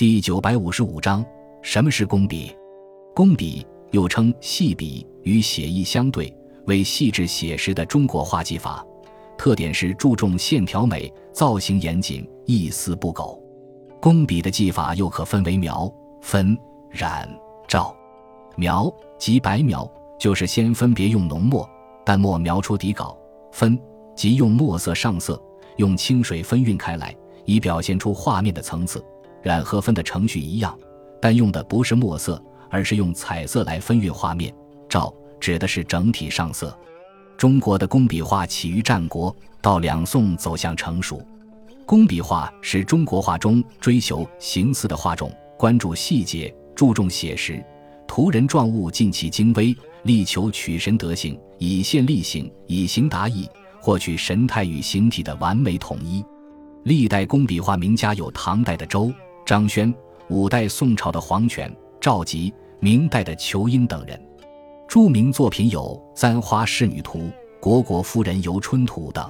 第九百五十五章：什么是工笔？工笔又称细笔，与写意相对，为细致写实的中国画技法。特点是注重线条美，造型严谨，一丝不苟。工笔的技法又可分为描、分、染、照。描即白描，就是先分别用浓墨、淡墨描出底稿；分即用墨色上色，用清水分晕开来，以表现出画面的层次。染和分的程序一样，但用的不是墨色，而是用彩色来分晕画面。照指的是整体上色。中国的工笔画起于战国，到两宋走向成熟。工笔画是中国画中追求形似的画种，关注细节，注重写实，图人状物尽其精微，力求取神得形，以线立形，以形达意，获取神态与形体的完美统一。历代工笔画名家有唐代的周、张轩，五代宋朝的黄权、赵佶，明代的仇英等人。著名作品有《簪花仕女图》《虢国夫人游春图》等。